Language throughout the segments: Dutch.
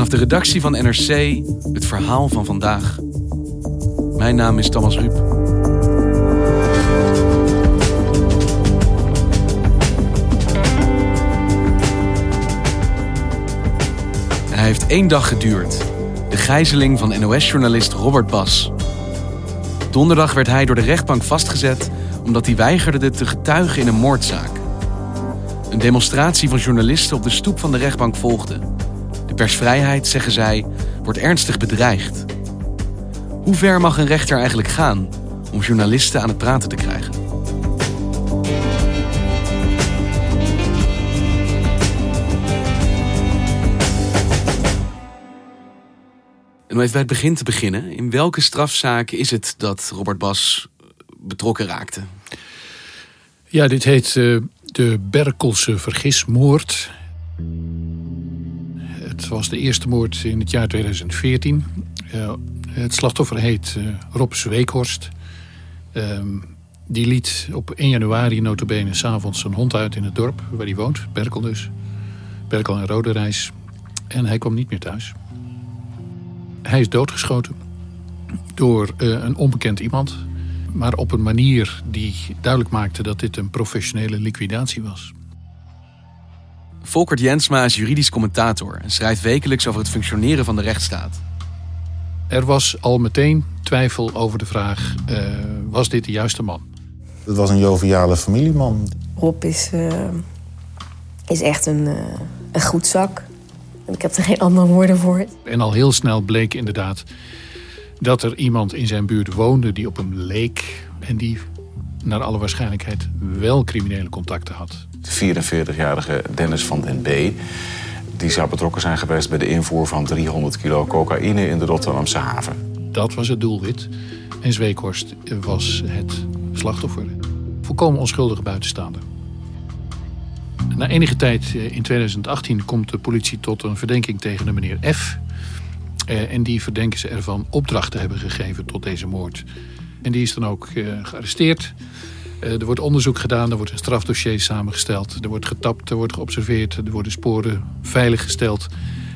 Vanaf de redactie van NRC het verhaal van vandaag. Mijn naam is Thomas Ruip. Hij heeft één dag geduurd. De gijzeling van NOS-journalist Robert Bas. Donderdag werd hij door de rechtbank vastgezet omdat hij weigerde te getuigen in een moordzaak. Een demonstratie van journalisten op de stoep van de rechtbank volgde. De persvrijheid, zeggen zij, wordt ernstig bedreigd. Hoe ver mag een rechter eigenlijk gaan om journalisten aan het praten te krijgen? En om even bij het begin te beginnen. In welke strafzaak is het dat Robert Bas betrokken raakte? Ja, dit heet uh, de Berkelse vergismoord. Het was de eerste moord in het jaar 2014. Uh, het slachtoffer heet uh, Rob Zweekhorst. die liet op 1 januari notabene s'avonds zijn hond uit in het dorp waar hij woont. Berkel dus. Berkel en Rode Reis. En hij kwam niet meer thuis. Hij is doodgeschoten door een onbekend iemand maar op een manier die duidelijk maakte dat dit een professionele liquidatie was. Volkert Jensma is juridisch commentator en schrijft wekelijks over het functioneren van de rechtsstaat. Er was al meteen twijfel over de vraag: uh, was dit de juiste man? Het was een joviale familieman. Rob is, uh, is echt een, uh, een goed zak. Ik heb er geen andere woorden voor. En al heel snel bleek inderdaad dat er iemand in zijn buurt woonde die op hem leek en die naar alle waarschijnlijkheid wel criminele contacten had. De 44-jarige Dennis van den B. Die zou betrokken zijn geweest bij de invoer van 300 kilo cocaïne in de Rotterdamse haven. Dat was het doelwit. En Zweekhorst was het slachtoffer. Volkomen onschuldige buitenstaander. Na enige tijd eh, in 2018 komt de politie tot een verdenking tegen de meneer F. Uh, en die verdenken ze ervan opdracht te hebben gegeven tot deze moord. En die is dan ook uh, gearresteerd. Uh, er wordt onderzoek gedaan, er wordt een strafdossier samengesteld. Er wordt getapt, er wordt geobserveerd, er worden sporen veiliggesteld.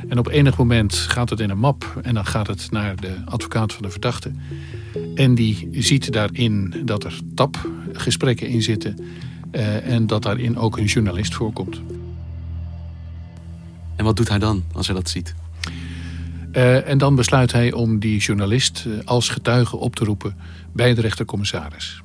En op enig moment gaat het in een map en dan gaat het naar de advocaat van de verdachte. En die ziet daarin dat er tapgesprekken in zitten en dat daarin ook een journalist voorkomt. En wat doet hij dan als hij dat ziet? Uh, en dan besluit hij om die journalist als getuige op te roepen bij de rechtercommissaris.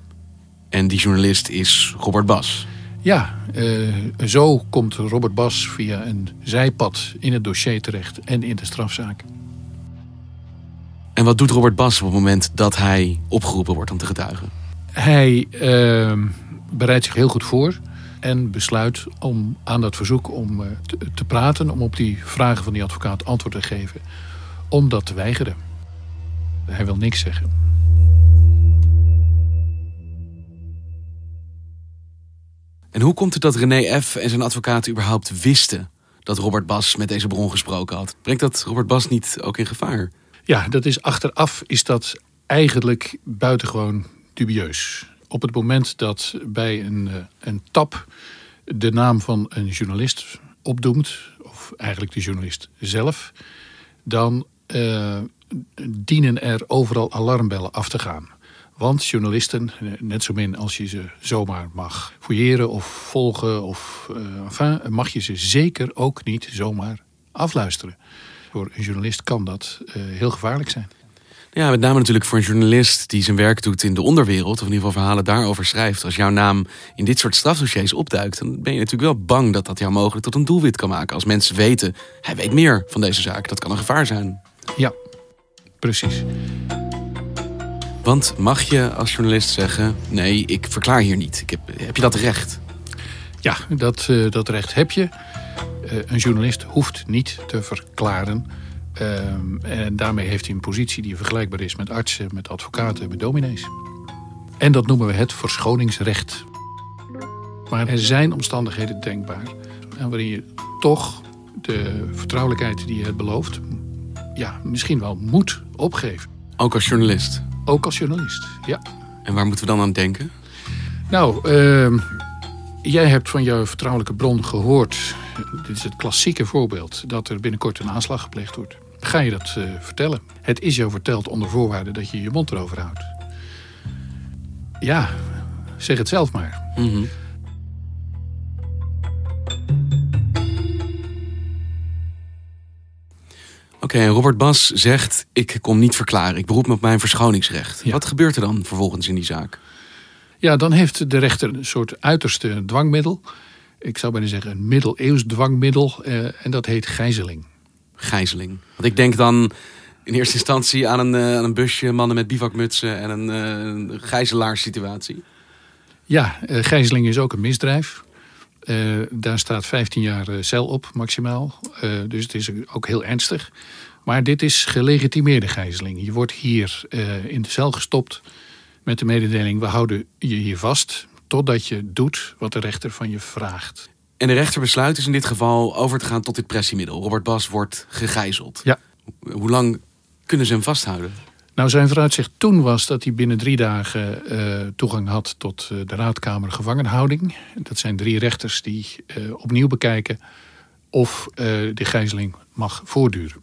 En die journalist is Robert Bas? Ja, uh, zo komt Robert Bas via een zijpad in het dossier terecht en in de strafzaak. En wat doet Robert Bas op het moment dat hij opgeroepen wordt om te getuigen? Hij ehm, bereidt zich heel goed voor en besluit om aan dat verzoek om te, te praten, om op die vragen van die advocaat antwoord te geven om dat te weigeren. Hij wil niks zeggen. En hoe komt het dat René F. en zijn advocaat überhaupt wisten dat Robert Bas met deze bron gesproken had? Brengt dat Robert Bas niet ook in gevaar? Ja, dat is achteraf is dat eigenlijk buitengewoon dubieus. Op het moment dat bij een, eh, een tap de naam van een journalist opdoemt, of eigenlijk de journalist zelf, dan uh, dienen er overal alarmbellen af te gaan. Want journalisten, eh, net zo min als je ze zomaar mag fouilleren of volgen, of, uh, enfin, mag je ze zeker ook niet zomaar afluisteren. Voor een journalist kan dat uh, heel gevaarlijk zijn. Ja, met name natuurlijk voor een journalist die zijn werk doet in de onderwereld, of in ieder geval verhalen daarover schrijft. Als jouw naam in dit soort strafdossiers opduikt, dan ben je natuurlijk wel bang dat dat jou mogelijk tot een doelwit kan maken. Als mensen weten, hij weet meer van deze zaak, dat kan een gevaar zijn. Ja, precies. Want mag je als journalist zeggen: nee, ik verklaar hier niet? Ik heb, heb je dat recht? Ja, dat, uh, dat recht heb je. Uh, een journalist hoeft niet te verklaren Ehm, en daarmee heeft hij een positie die vergelijkbaar is met artsen, met advocaten, met dominees. En dat noemen we het verschoningsrecht. Maar er zijn omstandigheden denkbaar en waarin je toch de vertrouwelijkheid die je hebt beloofd, ja, misschien wel moet opgeven. Ook als journalist. Ook als journalist, ja. En waar moeten we dan aan denken? Nou, ehm, jij hebt van jouw vertrouwelijke bron gehoord. Dit is het klassieke voorbeeld dat er binnenkort een aanslag gepleegd wordt. Ga je dat eh, vertellen? Het is jou verteld onder voorwaarde dat je je mond erover houdt. Ja, zeg het zelf maar. Mhm. Oké, Robert Bas zegt: Ik kom niet verklaren. Ik beroep me op mijn verschoningsrecht. Ja. Wat gebeurt er dan vervolgens in die zaak? Ja, dan heeft de rechter een soort uiterste dwangmiddel. Ik zou bijna zeggen een middeleeuws dwangmiddel. eh, en dat heet gijzeling. Gijzeling. Want ik denk dan in eerste instantie aan een, eh, aan een busje, mannen met bivakmutsen en een, eh, een gijzelaarssituatie. Ja, eh, gijzeling is ook een misdrijf. Eh, daar staat 15 jaar eh, cel op, maximaal. Eh, dus het is ook heel ernstig. Maar dit is gelegitimeerde gijzeling. Je wordt hier in de cel gestopt met de mededeling... we houden je hier vast totdat je doet wat de rechter van je vraagt. En de rechter besluit dus in dit geval over te gaan tot dit pressiemiddel. Robert Bas wordt gegijzeld. Ja. Hoe lang kunnen ze hem vasthouden? Nou, zijn vooruitzicht toen was dat hij binnen drie dagen eh, toegang had tot eh, de raadkamer gevangenhouding. Dat zijn drie rechters die eh, opnieuw bekijken of de gijzeling mag voortduren.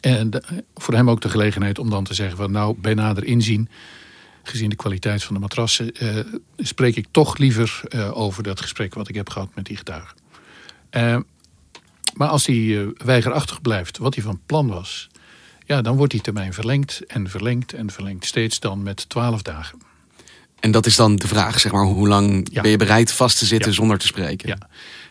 En voor hem ook de gelegenheid om dan te zeggen van nou, bij nader inzien, gezien de kwaliteit van de matrassen, spreek ik toch liever over dat gesprek wat ik heb gehad met die getuige. Maar als hij weigerachtig blijft, wat hij van plan was, ja, dan wordt die termijn verlengd en verlengd en verlengd. Steeds dan met twaalf dagen. En dat is dan de vraag, zeg maar, hoe lang Ja. ben je bereid vast te zitten Ja. zonder te spreken? Ja.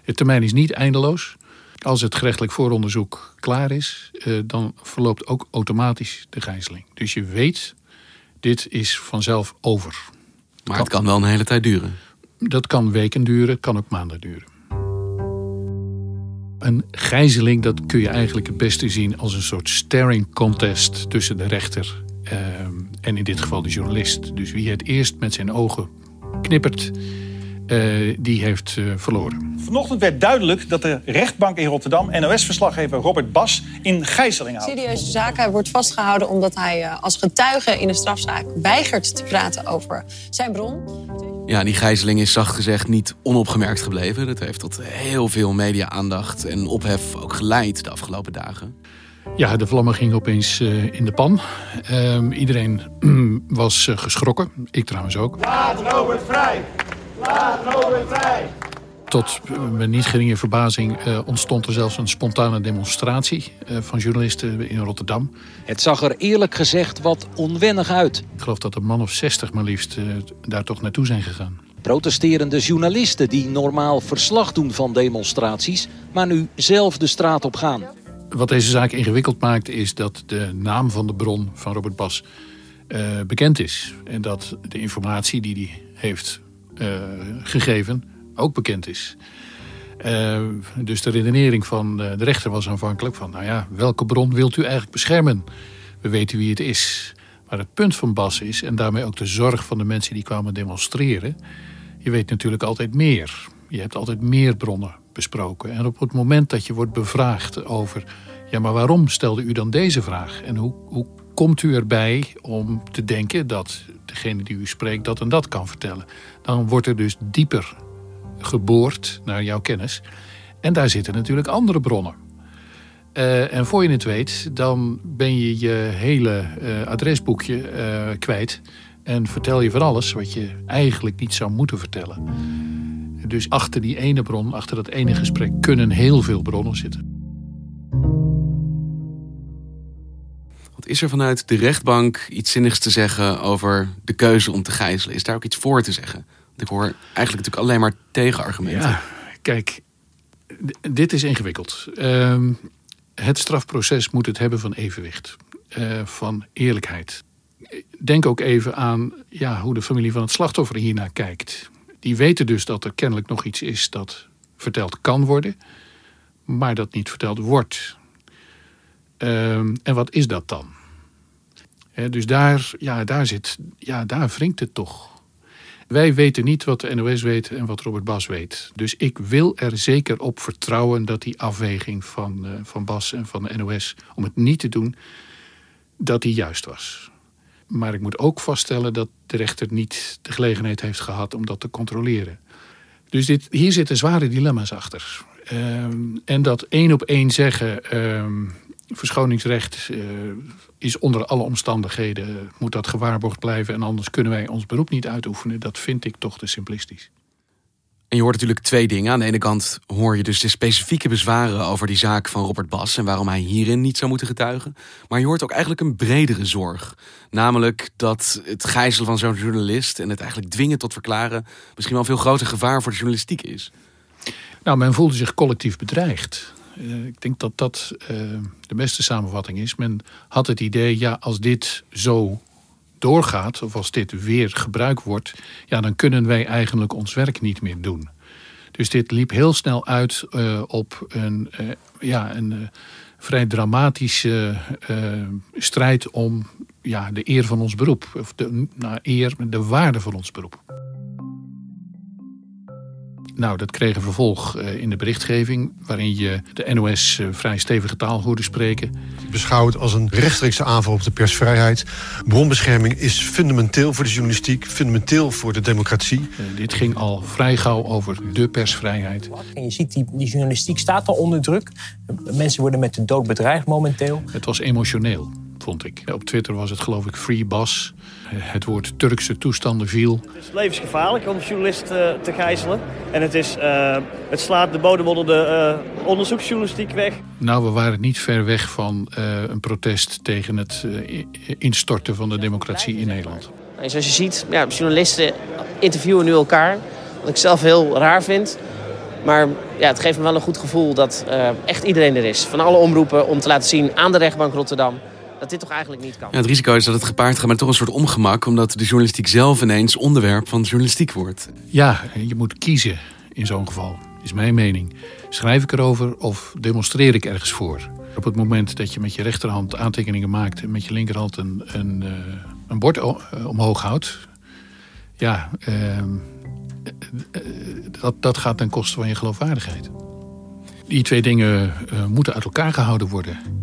De termijn is niet eindeloos. Als het gerechtelijk vooronderzoek klaar is, eh, dan verloopt ook automatisch de gijzeling. Dus je weet, dit is vanzelf over. Maar het kan wel een hele tijd duren. Dat kan weken duren, het kan ook maanden duren. Een gijzeling, dat kun je eigenlijk het beste zien als een soort staring contest tussen de rechter eh, en in dit geval de journalist. Dus wie het eerst met zijn ogen knippert, eh, die heeft eh, verloren. Vanochtend werd duidelijk dat de rechtbank in Rotterdam NOS-verslaggever Robert Bas in gijzeling houdt. serieuze zaak. Hij wordt vastgehouden omdat hij eh, als getuige in een strafzaak weigert te praten over zijn bron. Ja, die gijzeling is zacht gezegd niet onopgemerkt gebleven. Dat heeft tot heel veel media-aandacht en ophef ook geleid de afgelopen dagen. Ja, de vlammen gingen opeens eh, in de pan. Ehm, iedereen was eh, geschrokken. Ik trouwens ook. Tot mijn niet geringe verbazing eh, ontstond er zelfs een spontane demonstratie eh, van journalisten in Rotterdam. Het zag er eerlijk gezegd wat onwennig uit. Ik geloof dat een man of zestig maar liefst eh, daar toch naartoe zijn gegaan. Protesterende journalisten die normaal verslag doen van demonstraties, maar nu zelf de straat op gaan. Wat deze zaak ingewikkeld maakt is dat de naam van de bron van Robert Bas bekend is. En dat de informatie die hij heeft gegeven ook bekend is. Eh, dus de redenering van eh, de rechter was aanvankelijk van... nou ja, welke bron wilt u eigenlijk beschermen? We weten wie het is. Maar het punt van Bas is, en daarmee ook de zorg van de mensen die kwamen demonstreren... je weet natuurlijk altijd meer. Je hebt altijd meer bronnen besproken. En op het moment dat je wordt bevraagd over... ja, maar waarom stelde u dan deze vraag? En hoe, hoe komt u erbij om te denken dat degene die u spreekt dat en dat kan vertellen? Dan wordt er dus dieper geboord naar jouw kennis. En daar zitten natuurlijk andere bronnen. Eh, en voor je het weet, dan ben je je hele eh, adresboekje eh, kwijt. En vertel je van alles wat je eigenlijk niet zou moeten vertellen. Dus achter die ene bron, achter dat ene gesprek, kunnen heel veel bronnen zitten. Wat is er vanuit de rechtbank iets zinnigs te zeggen over de keuze om te gijzelen? Is daar ook iets voor te zeggen? Ik hoor eigenlijk natuurlijk alleen maar tegenargumenten. Ja, kijk, dit is ingewikkeld. Ehm, het strafproces moet het hebben van evenwicht, eh, van eerlijkheid. Denk ook even aan ja, hoe de familie van het slachtoffer hiernaar kijkt. Die weten dus dat er kennelijk nog iets is dat verteld kan worden, maar dat niet verteld wordt. Ehm, en wat is dat dan? Dus daar, ja, daar, zit, ja, daar wringt het toch. Wij weten niet wat de NOS weet en wat Robert Bas weet. Dus ik wil er zeker op vertrouwen dat die afweging van, eh, van Bas en van de NOS om het niet te doen, dat die juist was. Maar ik moet ook vaststellen dat de rechter niet de gelegenheid heeft gehad om dat te controleren. Dus dit, hier zitten zware dilemma's achter. Ehm, en dat één op één zeggen, ehm, verschoningsrecht uh, is onder alle omstandigheden, moet dat gewaarborgd blijven en anders kunnen wij ons beroep niet uitoefenen, dat vind ik toch te simplistisch. En je hoort natuurlijk twee dingen. Aan de ene kant hoor je dus de specifieke bezwaren over die zaak van Robert Bas en waarom hij hierin niet zou moeten getuigen. Maar je hoort ook eigenlijk een bredere zorg. Namelijk dat het gijzelen van zo'n journalist en het eigenlijk dwingen tot verklaren misschien wel een veel groter gevaar voor de journalistiek is. Nou, men voelde zich collectief bedreigd. Uh, ik denk dat dat uh, de beste samenvatting is. Men had het idee, ja, als dit zo doorgaat, of als dit weer gebruikt wordt, ja, dan kunnen wij eigenlijk ons werk niet meer doen. Dus dit liep heel snel uit uh, op een, ja, een vrij dramatische strijd om ja, de eer van ons beroep. Of de nou, eer, de waarde van ons beroep. Nou, dat kreeg een vervolg in de berichtgeving, waarin je de NOS vrij stevige taal hoorde spreken. Beschouwd als een rechtstreekse aanval op de persvrijheid. Bronbescherming is fundamenteel voor de journalistiek, fundamenteel voor de democratie. Uh, dit ging al vrij gauw over de persvrijheid. En je ziet, die, die journalistiek staat al onder druk. Mensen worden met de dood bedreigd momenteel. Het was emotioneel vond ik. Op Twitter was het geloof ik Free Bas. Het woord Turkse toestanden viel. Het is levensgevaarlijk om journalisten te gijzelen. En het, is, uh, het slaat de bodem onder de uh, onderzoeksjournalistiek weg. Nou, we waren niet ver weg van uh, een protest tegen het instorten van de democratie in Nederland. En zoals je ziet, ja, journalisten interviewen nu elkaar. Wat ik zelf heel raar vind. Maar ja, het geeft me wel een goed gevoel dat echt iedereen er is. Van alle omroepen om te laten zien aan de rechtbank Rotterdam dat dit toch eigenlijk niet kan. Ja, het risico is dat het gepaard gaat met toch een soort ongemak, omdat de journalistiek zelf ineens onderwerp van de journalistiek wordt. Ja, je moet kiezen in zo'n geval, is mijn mening. Schrijf ik erover of demonstreer ik ergens voor? Op het moment dat je met je rechterhand aantekeningen maakt en met je linkerhand een, een, uh, een bord omhoog houdt, ja, uh, dat, dat gaat ten koste van je geloofwaardigheid. Die twee dingen uh, moeten uit elkaar gehouden worden.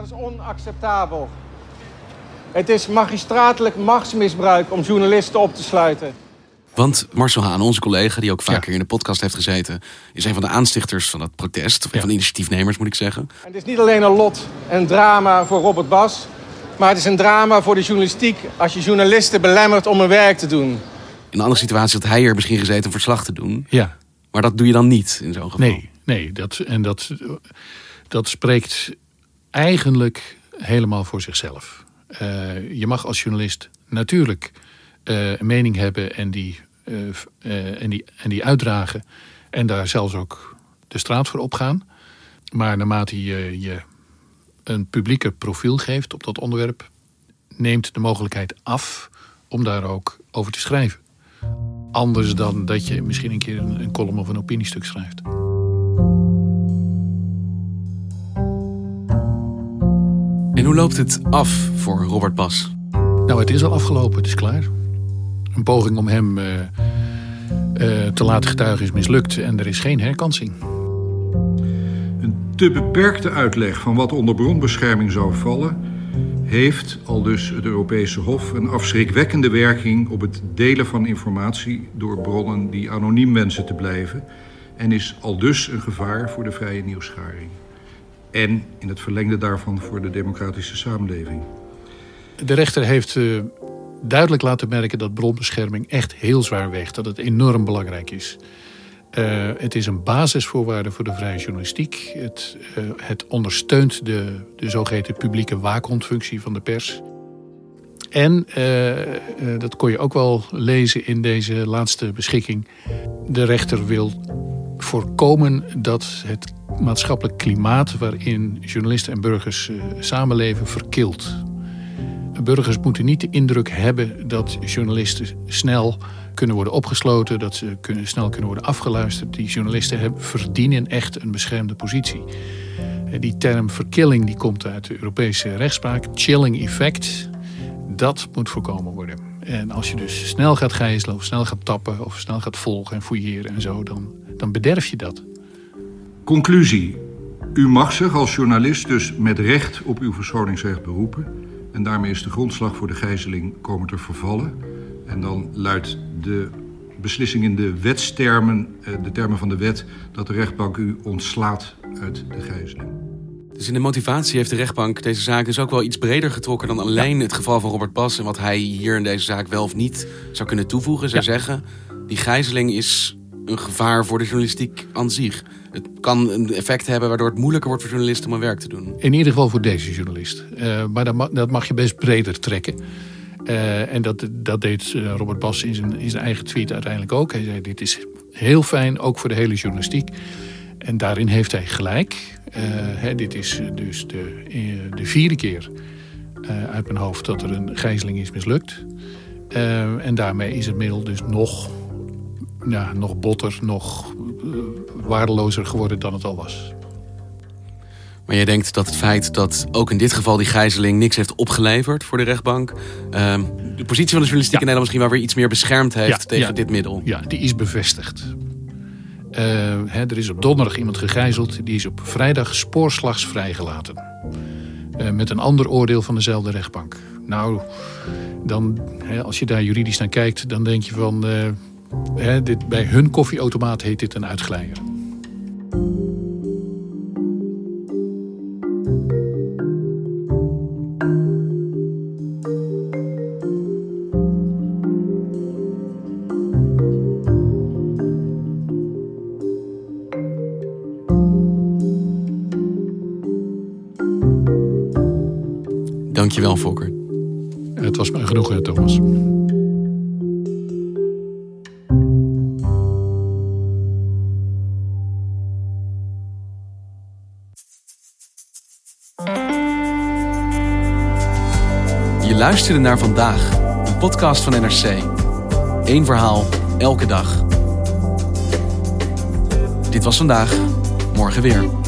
Dat is onacceptabel. Het is magistratelijk machtsmisbruik om journalisten op te sluiten. Want Marcel Haan, onze collega, die ook vaker ja. in de podcast heeft gezeten, is een van de aanstichters van het protest. Of ja. van de initiatiefnemers, moet ik zeggen. En het is niet alleen een lot en drama voor Robert Bas, maar het is een drama voor de journalistiek als je journalisten belemmert om hun werk te doen. In een andere situatie had hij er misschien gezeten om verslag te doen. Ja. Maar dat doe je dan niet in zo'n geval. Nee, nee dat, en dat, dat spreekt eigenlijk helemaal voor zichzelf. Uh, je mag als journalist natuurlijk uh, een mening hebben en die, uh, en, die, en die uitdragen. En daar zelfs ook de straat voor opgaan. Maar naarmate je je een publieke profiel geeft op dat onderwerp, neemt de mogelijkheid af om daar ook over te schrijven. Anders dan dat je misschien een keer een column of een opiniestuk schrijft. Hoe loopt het af voor Robert Bas? Nou, het is al afgelopen, het is klaar. Een poging om hem uh, uh, te laten getuigen is mislukt en er is geen herkansing. Een te beperkte uitleg van wat onder bronbescherming zou vallen, heeft, al dus het Europese Hof, een afschrikwekkende werking op het delen van informatie door bronnen die anoniem wensen te blijven en is al dus een gevaar voor de vrije nieuwsgaring en in het verlengde daarvan voor de democratische samenleving. De rechter heeft uh, duidelijk laten merken dat bronbescherming echt heel zwaar weegt, dat het enorm belangrijk is. Uh, het is een basisvoorwaarde voor de vrije journalistiek. Het, uh, het ondersteunt de, de zogeheten publieke waakhondfunctie van de pers. En, dat kon je ook wel lezen in deze laatste beschikking, de rechter wil voorkomen dat het maatschappelijk klimaat waarin journalisten en burgers uh, samenleven verkilt. Burgers moeten niet de indruk hebben dat journalisten snel kunnen worden opgesloten, dat ze kunnen, snel kunnen worden afgeluisterd. Die journalisten hebben, verdienen echt een beschermde positie. Eh, Die term verkilling die komt uit de Europese rechtspraak. Chilling effect, dat moet voorkomen worden. En als je dus snel gaat gijzelen of snel gaat tappen... of snel gaat volgen en fouilleren en zo, dan, dan bederf je dat. Conclusie. U mag zich als journalist dus met recht op uw verschoningsrecht beroepen. En daarmee is de grondslag voor de gijzeling komen te vervallen. En dan luidt de beslissing in de wetstermen, eh, de termen van de wet, dat de rechtbank u ontslaat uit de gijzeling. Dus in de motivatie heeft de rechtbank deze zaak dus ook wel iets breder getrokken dan alleen het geval van Robert Bas en wat hij hier in deze zaak wel of niet zou kunnen toevoegen. Zij zeggen, die gijzeling is een gevaar voor de journalistiek aan zich. Het kan een effect hebben waardoor het moeilijker wordt voor journalisten om hun werk te doen. In ieder geval voor deze journalist. Eh, maar dat mag, dat mag je best breder trekken. Eh, en dat, dat deed eh, Robert Bas in zijn, in zijn eigen tweet uiteindelijk ook. Hij zei, dit is heel fijn, ook voor de hele journalistiek. En daarin heeft hij gelijk. Hè, dit is dus de, de vierde keer uit mijn hoofd dat er een gijzeling is mislukt. En daarmee is het middel dus nog, ja, nog botter, nog eh, waardelozer geworden dan het al was. Maar jij denkt dat het feit dat ook in dit geval die gijzeling niks heeft opgeleverd voor de rechtbank, ehm, de positie van de journalistiek in Nederland misschien wel weer iets meer beschermd heeft Ja, tegen ja. dit middel. Ja, die is bevestigd. Eh, hè, er is op donderdag iemand gegijzeld. Die is op vrijdag spoorslags vrijgelaten. Eh, met een ander oordeel van dezelfde rechtbank. Nou, dan, hè, als je daar juridisch naar kijkt, dan denk je van... dit, bij hun koffieautomaat heet dit een uitglijer. Luisterde naar vandaag, een podcast van NRC. Eén verhaal, elke dag. Dit was vandaag, morgen weer.